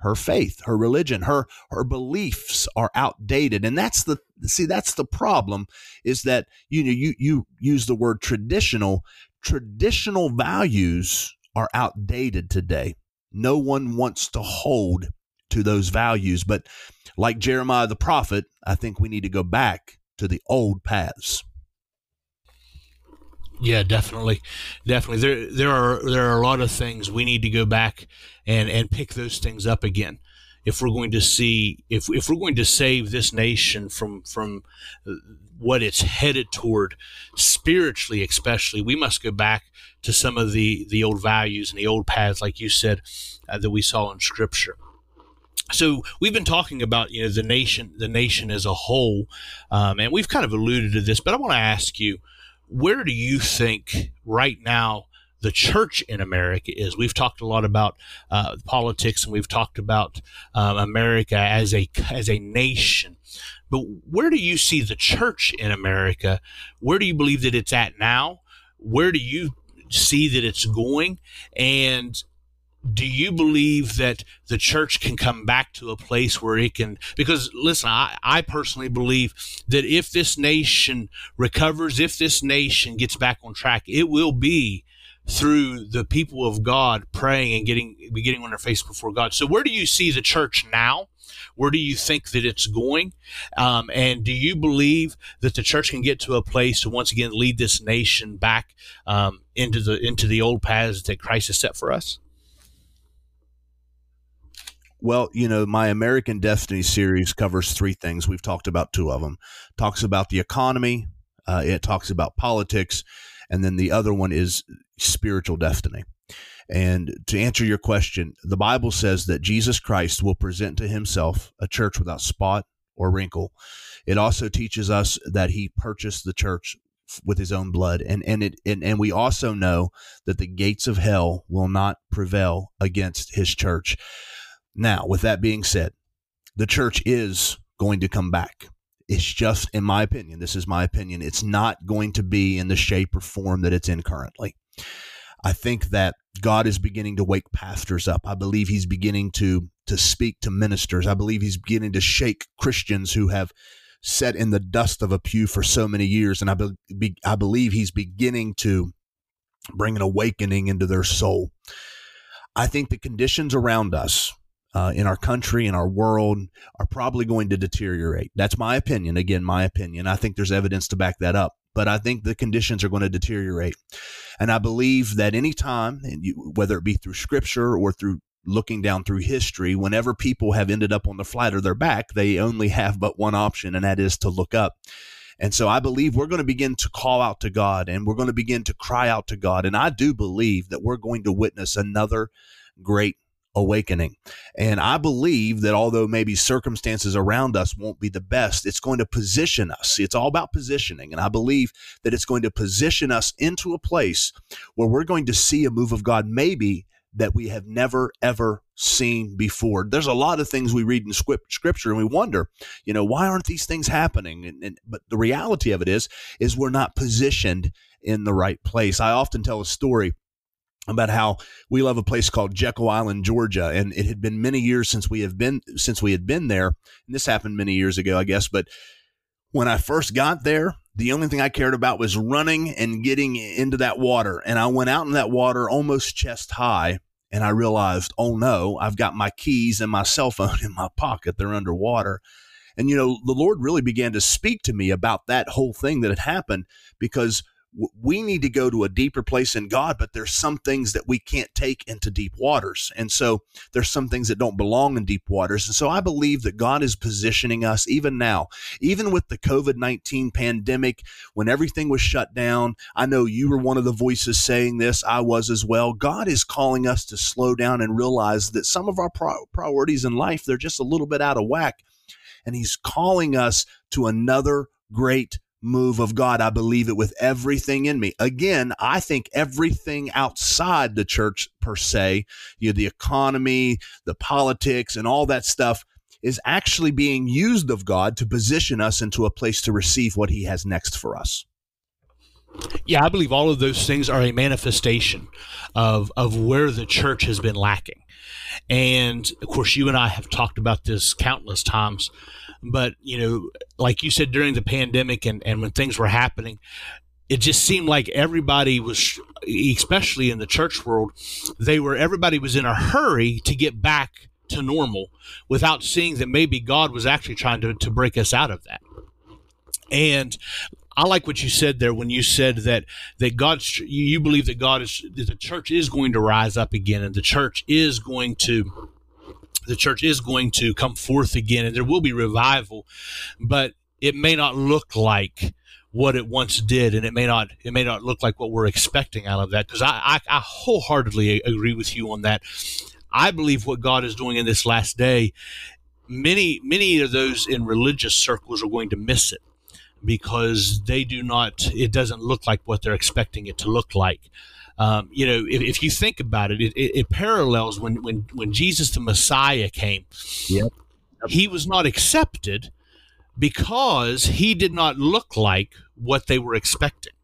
her faith, her religion, her her beliefs are outdated, and that's the see that's the problem is that you know you you use the word traditional. Traditional values are outdated today. No one wants to hold to those values, but like Jeremiah the prophet, I think we need to go back to the old paths. Yeah, definitely, definitely. There, there are there are a lot of things we need to go back and and pick those things up again. If we're going to see if if we're going to save this nation from from what it's headed toward spiritually especially we must go back to some of the the old values and the old paths like you said uh, that we saw in scripture. So we've been talking about you know the nation the nation as a whole um, and we've kind of alluded to this but i want to ask you where do you think right now the church in America is. We've talked a lot about uh, politics and we've talked about um, America as a as a nation. But where do you see the church in America? Where do you believe that it's at now? Where do you see that it's going? And do you believe that the church can come back to a place where it can because listen I, I personally believe that if this nation recovers if this nation gets back on track it will be through the people of God praying and getting getting on their face before God. So where do you see the church now? Where do you think that it's going? Um, and do you believe that the church can get to a place to once again lead this nation back um, into the into the old paths that Christ has set for us? Well, you know, my American Destiny series covers three things. We've talked about two of them. Talks about the economy. Uh, it talks about politics, and then the other one is spiritual destiny. And to answer your question, the Bible says that Jesus Christ will present to himself a church without spot or wrinkle. It also teaches us that he purchased the church with his own blood and and it and, and we also know that the gates of hell will not prevail against his church. Now, with that being said, the church is going to come back. It's just in my opinion, this is my opinion, it's not going to be in the shape or form that it's in currently. I think that God is beginning to wake pastors up. I believe he's beginning to to speak to ministers. I believe he's beginning to shake Christians who have sat in the dust of a pew for so many years and I be, I believe he's beginning to bring an awakening into their soul. I think the conditions around us uh, in our country, in our world, are probably going to deteriorate. That's my opinion. Again, my opinion. I think there's evidence to back that up but I think the conditions are going to deteriorate. And I believe that anytime, whether it be through scripture or through looking down through history, whenever people have ended up on the flat of their back, they only have but one option, and that is to look up. And so I believe we're going to begin to call out to God and we're going to begin to cry out to God. And I do believe that we're going to witness another great awakening. And I believe that although maybe circumstances around us won't be the best, it's going to position us. It's all about positioning. And I believe that it's going to position us into a place where we're going to see a move of God, maybe that we have never, ever seen before. There's a lot of things we read in scripture and we wonder, you know, why aren't these things happening? And, and, but the reality of it is, is we're not positioned in the right place. I often tell a story about how we love a place called Jekyll Island, Georgia, and it had been many years since we have been since we had been there. And this happened many years ago, I guess. But when I first got there, the only thing I cared about was running and getting into that water. And I went out in that water almost chest high, and I realized, oh no, I've got my keys and my cell phone in my pocket. They're underwater. And you know, the Lord really began to speak to me about that whole thing that had happened because we need to go to a deeper place in God, but there's some things that we can't take into deep waters. And so there's some things that don't belong in deep waters. And so I believe that God is positioning us even now, even with the COVID 19 pandemic, when everything was shut down. I know you were one of the voices saying this. I was as well. God is calling us to slow down and realize that some of our priorities in life, they're just a little bit out of whack. And He's calling us to another great move of God. I believe it with everything in me. Again, I think everything outside the church per se, you know, the economy, the politics, and all that stuff is actually being used of God to position us into a place to receive what He has next for us. Yeah, I believe all of those things are a manifestation of of where the church has been lacking. And of course, you and I have talked about this countless times but, you know, like you said during the pandemic and, and when things were happening, it just seemed like everybody was, especially in the church world, they were, everybody was in a hurry to get back to normal without seeing that maybe God was actually trying to, to break us out of that. And I like what you said there when you said that that God, you believe that God is that the church is going to rise up again, and the church is going to the church is going to come forth again and there will be revival, but it may not look like what it once did and it may not it may not look like what we're expecting out of that. Because I, I, I wholeheartedly agree with you on that. I believe what god is doing in this last day many many of those in religious circles are going to miss it because they do not it doesn't look like what they're expecting it to look like um, you know, if, if, you think about it, it, it, parallels when, when, when Jesus the Messiah came. Yep. He was not accepted because he did not look like what they were expecting.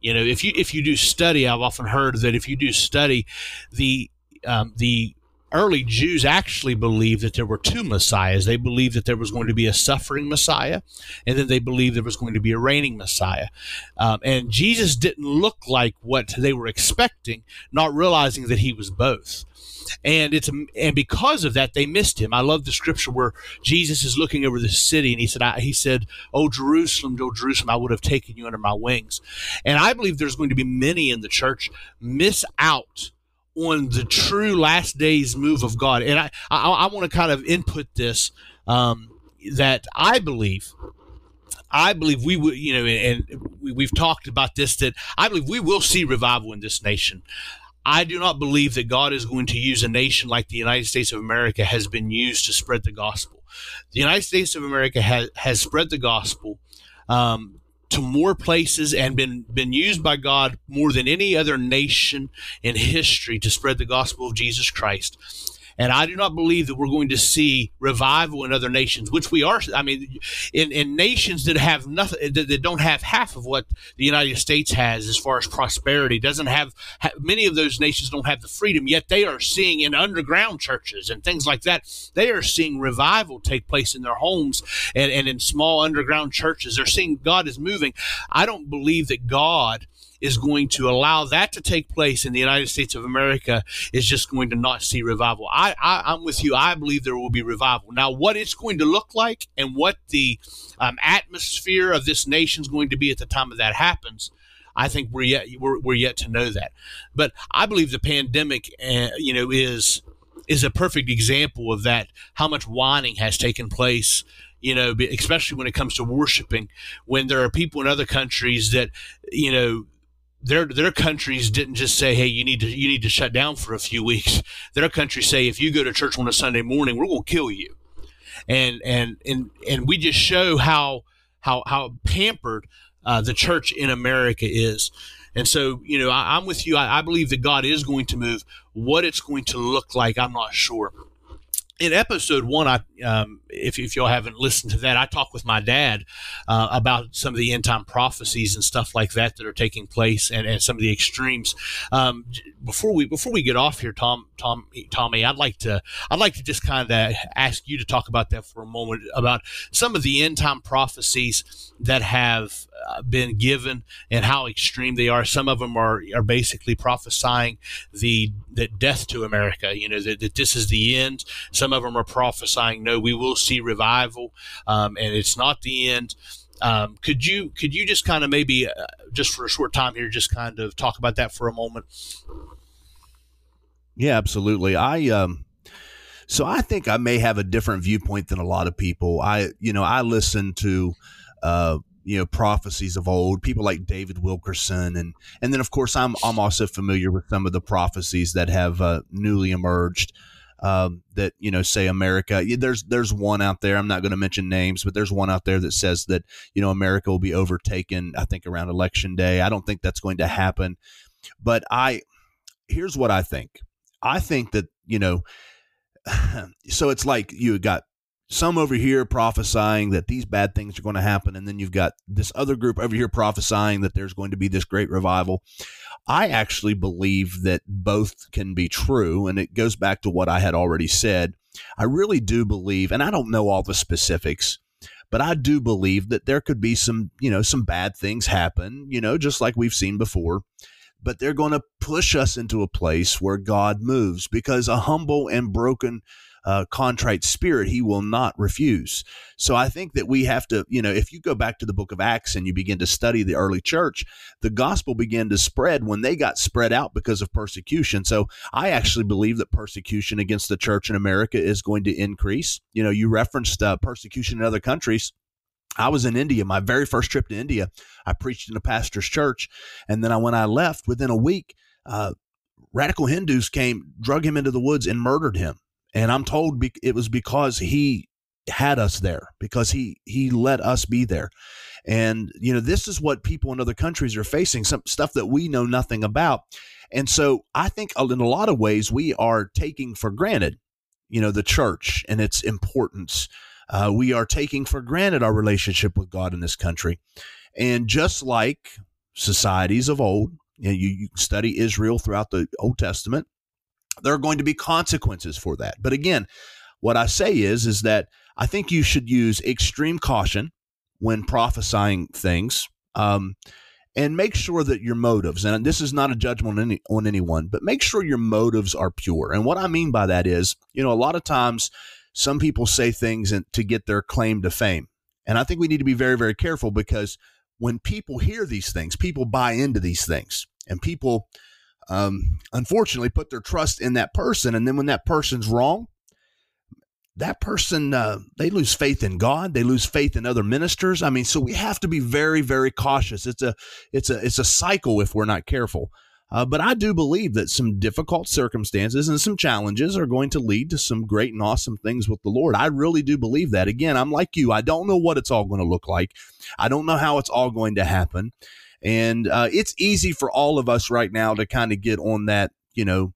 You know, if you if you do study, I've often heard that if you do study, the um, the early Jews actually believed that there were two messiahs. They believed that there was going to be a suffering messiah, and then they believed there was going to be a reigning messiah. Um, and Jesus didn't look like what they were expecting, not realizing that he was both. And it's and because of that they missed him. I love the scripture where Jesus is looking over the city and he said, I, "He said, Oh Jerusalem, oh Jerusalem, I would have taken you under my wings." And I believe there's going to be many in the church miss out on the true last days move of God. And I, I, I want to kind of input this um, that I believe. I believe we will, you know, and we've talked about this, that I believe we will see revival in this nation. I do not believe that God is going to use a nation like the United States of America has been used to spread the gospel. The United States of America has, has spread the gospel um, to more places and been been used by God more than any other nation in history to spread the gospel of Jesus Christ. And I do not believe that we're going to see revival in other nations, which we are. I mean, in, in nations that have nothing, that, that don't have half of what the United States has as far as prosperity, doesn't have, many of those nations don't have the freedom, yet they are seeing in underground churches and things like that, they are seeing revival take place in their homes and, and in small underground churches. They're seeing God is moving. I don't believe that God is going to allow that to take place in the United States of America is just going to not see revival. I, I am with you. I believe there will be revival. Now, what it's going to look like and what the um, atmosphere of this nation is going to be at the time of that happens. I think we're yet we're, we're yet to know that, but I believe the pandemic, uh, you know, is is a perfect example of that. How much whining has taken place you know, especially when it comes to worshiping, when there are people in other countries that, you know, their their countries didn't just say, "Hey, you need to you need to shut down for a few weeks." Their countries say, "If you go to church on a Sunday morning, we're going to kill you," and and and and we just show how how how pampered uh, the church in America is. And so, you know, I, am with you. I, I believe that God is going to move. What it's going to look like, I'm not sure in episode one, I um, if, if y'all haven't listened to that, I talked with my dad uh, about some of the end time prophecies and stuff like that that are taking place, and, and some of the extremes. Um, before we before we get off here, Tom, Tom, Tommy, I'd like to I'd like to just kind of ask you to talk about that for a moment about some of the end time prophecies that have been given and how extreme they are. Some of them are are basically prophesying the that death to America. You know that, that this is the end. Some of them are prophesying, no, we will see revival, um, and it's not the end. Um, could you could you just kind of maybe uh, just for a short time here, just kind of talk about that for a moment? Yeah, absolutely. I um, so I think I may have a different viewpoint than a lot of people. I you know I listen to uh, you know prophecies of old people like david wilkerson and and then of course i'm i'm also familiar with some of the prophecies that have uh, newly emerged um, that you know say america there's there's one out there i'm not going to mention names but there's one out there that says that you know america will be overtaken i think around election day. I don't think that's going to happen but i here's what i think. I think that you know so it's like you got some over here prophesying that these bad things are going to happen and then you've got this other group over here prophesying that there's going to be this great revival. I actually believe that both can be true and it goes back to what i had already said. I really do believe and i don't know all the specifics but i do believe that there could be some you know some bad things happen you know just like we've seen before but they're going to push us into a place where god moves because a humble and broken uh, contrite spirit he will not refuse. So I think that we have to, you know, if you go back to the book of Acts and you begin to study the early church, the gospel began to spread when they got spread out because of persecution. So I actually believe that persecution against the church in America is going to increase. You know, you referenced uh, persecution in other countries. I was in India, my very first trip to India. I preached in a pastor's church. And then I, when I left, within a week, uh, radical Hindus came, drug him into the woods, and murdered him. And I'm told it was because he had us there, because he he let us be there. And you know, this is what people in other countries are facing, some stuff that we know nothing about. And so I think in a lot of ways we are taking for granted, you know, the church and its importance. Uh, we are taking for granted our relationship with God in this country. And just like societies of old, you, know, you, you study Israel throughout the Old Testament, there are going to be consequences for that. But again, what I say is is that I think you should use extreme caution when prophesying things. Um, and make sure that your motives and this is not a judgment on, any, on anyone but make sure your motives are pure and what i mean by that is you know a lot of times some people say things and, to get their claim to fame and i think we need to be very very careful because when people hear these things people buy into these things and people um, unfortunately put their trust in that person. And then when that person's wrong, that person uh, they lose faith in God. They lose faith in other ministers. I mean, so we have to be very, very cautious. It's a it's a it's a cycle if we're not careful. Uh, but I do believe that some difficult circumstances and some challenges are going to lead to some great and awesome things with the Lord. I really do believe that. Again, I'm like you. I don't know what it's all going to look like. I don't know how it's all going to happen. And uh, it's easy for all of us right now to kind of get on that, you know,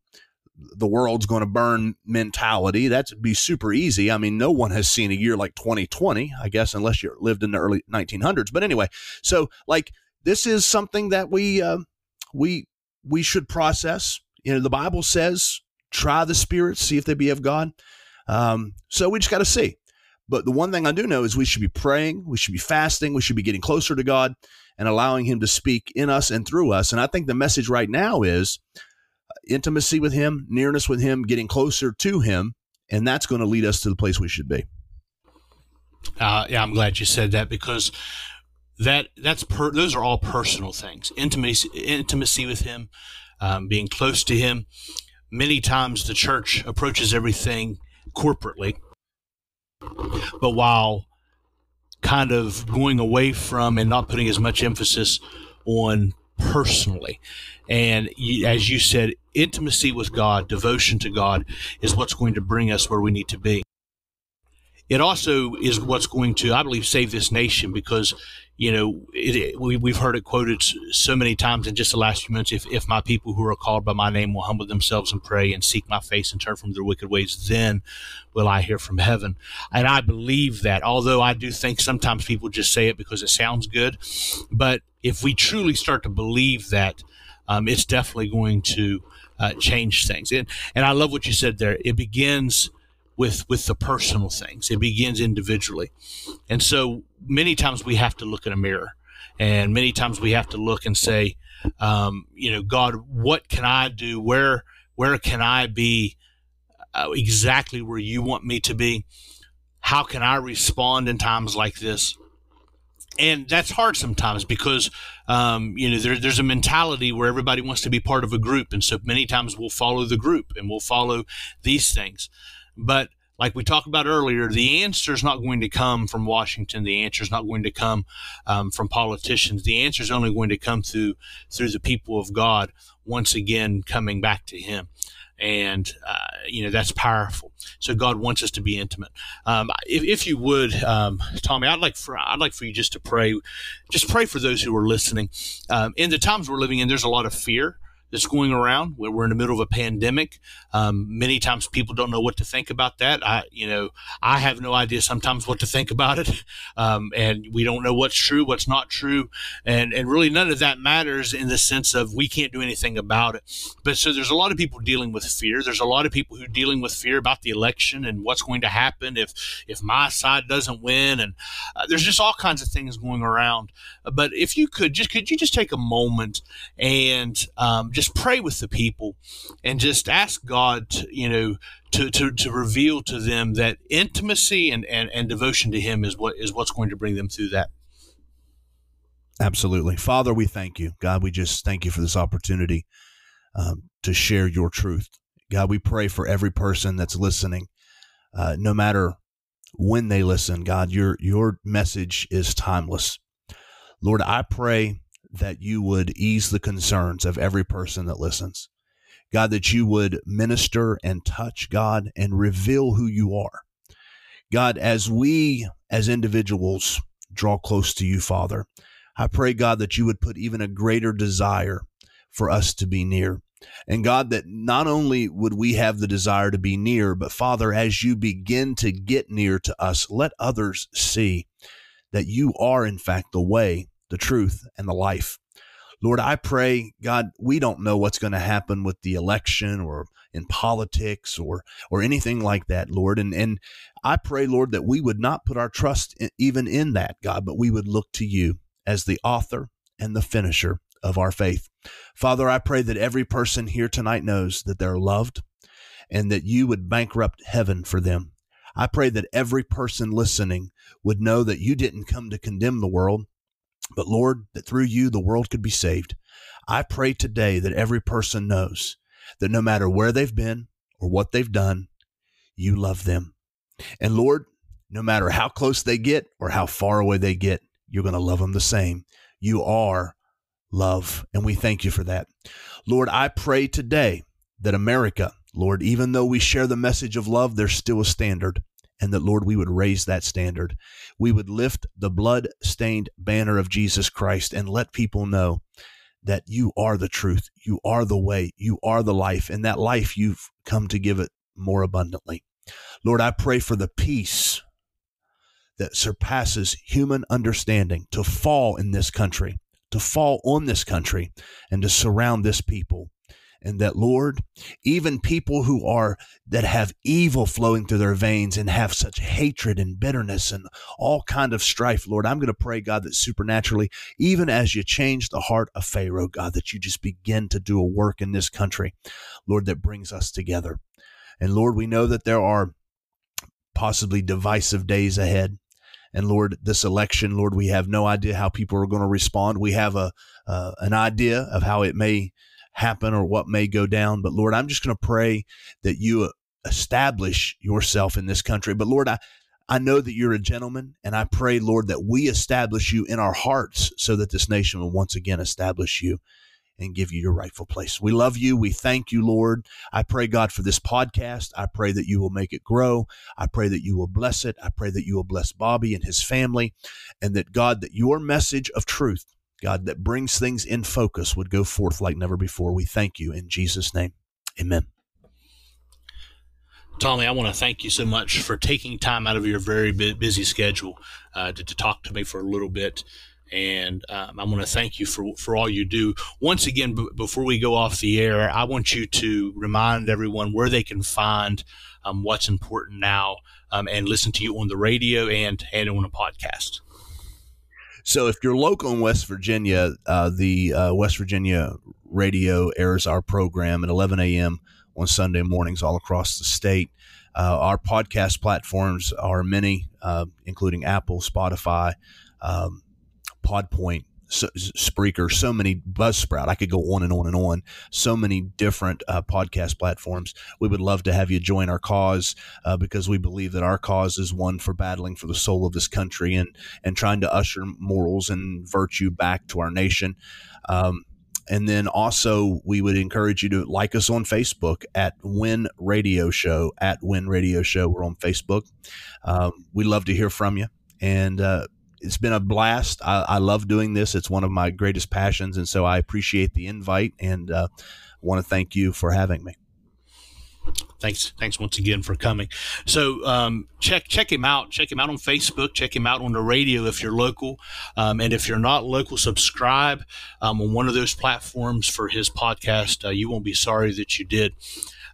the world's going to burn mentality. That'd be super easy. I mean, no one has seen a year like 2020, I guess, unless you lived in the early 1900s. But anyway, so like this is something that we uh, we we should process. You know, the Bible says, "Try the spirits, see if they be of God." Um, so we just got to see. But the one thing I do know is we should be praying, we should be fasting, we should be getting closer to God and allowing Him to speak in us and through us. And I think the message right now is intimacy with Him, nearness with Him, getting closer to Him, and that's going to lead us to the place we should be. Uh, yeah, I'm glad you said that because that that's per, those are all personal things. Intimacy, intimacy with Him, um, being close to Him. Many times the church approaches everything corporately but while kind of going away from and not putting as much emphasis on personally. And as you said, intimacy with God, devotion to God is what's going to bring us where we need to be. It also is what's going to, I believe, save this nation because you know, it, we, we've heard it quoted so many times in just the last few months. If, if my people who are called by my name will humble themselves and pray and seek my face and turn from their wicked ways, then will I hear from heaven. And I believe that, although I do think sometimes people just say it because it sounds good. But if we truly start to believe that, um, it's definitely going to uh, change things. And, and I love what you said there. It begins with with the personal things. It begins individually, and so many times we have to look in a mirror, and many times we have to look and say, um, you know, God, what can I do? Where where can I be uh, exactly where you want me to be? How can I respond in times like this? and that's hard sometimes because um, you know there, there's a mentality where everybody wants to be part of a group and so many times we'll follow the group and we'll follow these things but like we talked about earlier the answer is not going to come from washington the answer is not going to come um, from politicians the answer is only going to come through through the people of god once again coming back to him and uh, you know that's powerful. So God wants us to be intimate. Um, if, if, you would, um, Tommy, I'd like for I'd like for you just to pray, just pray for those who are listening. Um, in the times we're living in, there's a lot of fear that's going around. We're in the middle of a pandemic. Um, many times people don't know what to think about that. I, you know, I have no idea sometimes what to think about it. Um, and we don't know what's true, what's not true. And, and really none of that matters in the sense of we can't do anything about it. But so there's a lot of people dealing with fear. There's a lot of people who are dealing with fear about the election and what's going to happen if, if my side doesn't win. And uh, there's just all kinds of things going around. But if you could just, could you just take a moment and um, just pray with the people and just ask God, to, you know, to, to, to reveal to them that intimacy and, and, and devotion to Him is what is what's going to bring them through that. Absolutely. Father, we thank you. God, we just thank you for this opportunity um, to share your truth. God, we pray for every person that's listening, uh, no matter when they listen. God, your your message is timeless. Lord, I pray that you would ease the concerns of every person that listens. God, that you would minister and touch, God, and reveal who you are. God, as we as individuals draw close to you, Father, I pray, God, that you would put even a greater desire for us to be near. And God, that not only would we have the desire to be near, but Father, as you begin to get near to us, let others see that you are, in fact, the way, the truth, and the life. Lord, I pray, God, we don't know what's going to happen with the election or in politics or or anything like that, Lord. And and I pray, Lord, that we would not put our trust in, even in that, God, but we would look to you as the author and the finisher of our faith. Father, I pray that every person here tonight knows that they're loved and that you would bankrupt heaven for them. I pray that every person listening would know that you didn't come to condemn the world, but Lord, that through you the world could be saved. I pray today that every person knows that no matter where they've been or what they've done, you love them. And Lord, no matter how close they get or how far away they get, you're going to love them the same. You are love, and we thank you for that. Lord, I pray today that America, Lord, even though we share the message of love, there's still a standard and that, Lord, we would raise that standard. We would lift the blood stained banner of Jesus Christ and let people know that you are the truth, you are the way, you are the life, and that life you've come to give it more abundantly. Lord, I pray for the peace that surpasses human understanding to fall in this country, to fall on this country, and to surround this people and that lord even people who are that have evil flowing through their veins and have such hatred and bitterness and all kind of strife lord i'm going to pray god that supernaturally even as you change the heart of pharaoh god that you just begin to do a work in this country lord that brings us together and lord we know that there are possibly divisive days ahead and Lord, this election, Lord, we have no idea how people are going to respond. We have a uh, an idea of how it may happen or what may go down. But Lord, I'm just going to pray that you uh, establish yourself in this country. But Lord, I, I know that you're a gentleman, and I pray, Lord, that we establish you in our hearts so that this nation will once again establish you and give you your rightful place. We love you. We thank you, Lord. I pray, God, for this podcast. I pray that you will make it grow. I pray that you will bless it. I pray that you will bless Bobby and his family, and that, God, that your message of truth God, that brings things in focus would go forth like never before. We thank you in Jesus' name. Amen. Tommy, I want to thank you so much for taking time out of your very busy schedule uh, to, to, talk to me for a little bit. And um, I want to thank you for, for all you do. Once again, b- before we go off the air, I want you to remind everyone where they can find um, what's important now um, and listen to you on the radio and, and on a podcast. So if you're local in West Virginia, uh, the uh, West Virginia radio airs our program at 11 a.m. on Sunday mornings all across the state. Uh, our podcast platforms are many, uh, including Apple, Spotify, um, Podpoint, so, Spreaker, so many Buzzsprout. I could go on and on and on. So many different uh, podcast platforms. We would love to have you join our cause uh, because we believe that our cause is one for battling for the soul of this country and and trying to usher morals and virtue back to our nation. Um, and then also, we would encourage you to like us on Facebook at Win Radio Show. At Win Radio Show, we're on Facebook. Um, we love to hear from you, and uh, it's been a blast. I, I, love doing this. It's one of my greatest passions, and so I appreciate the invite and uh, want to thank you for having me. Thanks, thanks once again for coming. So um, check check him out. Check him out on Facebook. Check him out on the radio if you're local, um, and if you're not local, subscribe um, on one of those platforms for his podcast. Uh, you won't be sorry that you did.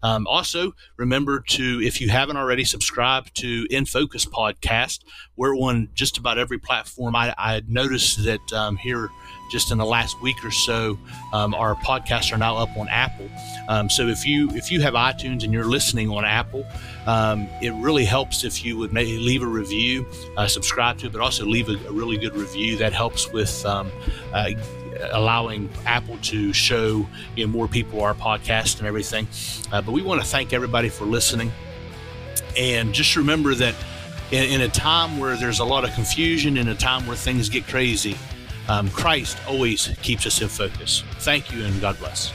Um, also, remember to, if you haven't already, subscribe to In Focus Podcast. We're on just about every platform. I, I noticed that um, here just in the last week or so, um, our podcasts are now up on Apple. Um, so if you if you have iTunes and you're listening on Apple, um, it really helps if you would maybe leave a review, uh, subscribe to it, but also leave a, a, really good review. That helps with um, uh, allowing Apple to show you know, more people our podcast and everything. Uh, but we want to thank everybody for listening. And just remember that in, in, a time where there's a lot of confusion, in a time where things get crazy, um, Christ always keeps us in focus. Thank you and God bless.